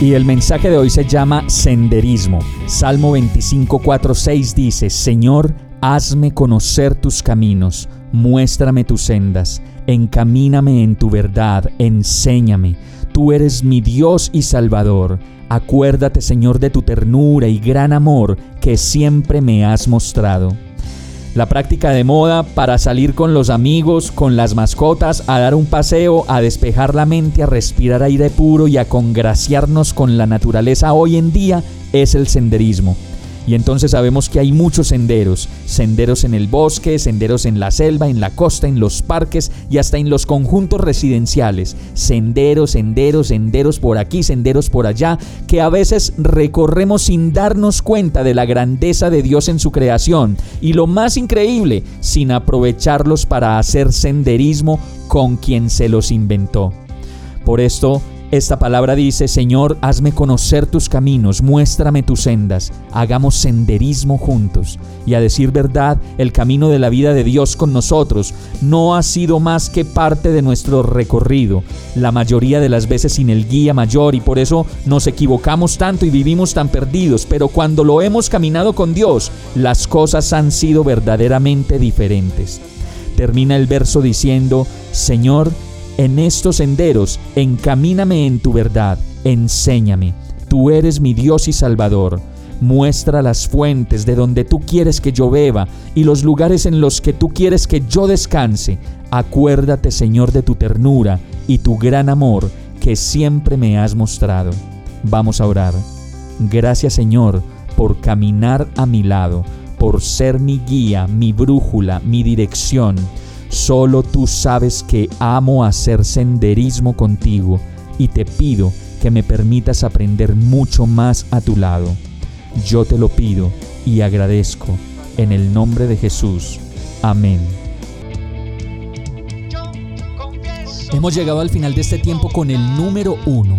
Y el mensaje de hoy se llama Senderismo. Salmo 25, 6 dice, Señor, hazme conocer tus caminos, muéstrame tus sendas encamíname en tu verdad, enséñame. Tú eres mi Dios y Salvador. Acuérdate, Señor, de tu ternura y gran amor que siempre me has mostrado. La práctica de moda para salir con los amigos, con las mascotas, a dar un paseo, a despejar la mente, a respirar aire puro y a congraciarnos con la naturaleza hoy en día es el senderismo. Y entonces sabemos que hay muchos senderos, senderos en el bosque, senderos en la selva, en la costa, en los parques y hasta en los conjuntos residenciales. Senderos, senderos, senderos por aquí, senderos por allá, que a veces recorremos sin darnos cuenta de la grandeza de Dios en su creación. Y lo más increíble, sin aprovecharlos para hacer senderismo con quien se los inventó. Por esto, esta palabra dice, Señor, hazme conocer tus caminos, muéstrame tus sendas, hagamos senderismo juntos. Y a decir verdad, el camino de la vida de Dios con nosotros no ha sido más que parte de nuestro recorrido, la mayoría de las veces sin el guía mayor y por eso nos equivocamos tanto y vivimos tan perdidos, pero cuando lo hemos caminado con Dios, las cosas han sido verdaderamente diferentes. Termina el verso diciendo, Señor, en estos senderos, encamíname en tu verdad, enséñame. Tú eres mi Dios y Salvador. Muestra las fuentes de donde tú quieres que yo beba y los lugares en los que tú quieres que yo descanse. Acuérdate, Señor, de tu ternura y tu gran amor que siempre me has mostrado. Vamos a orar. Gracias, Señor, por caminar a mi lado, por ser mi guía, mi brújula, mi dirección Solo tú sabes que amo hacer senderismo contigo y te pido que me permitas aprender mucho más a tu lado. Yo te lo pido y agradezco en el nombre de Jesús. Amén. Hemos llegado al final de este tiempo con el número uno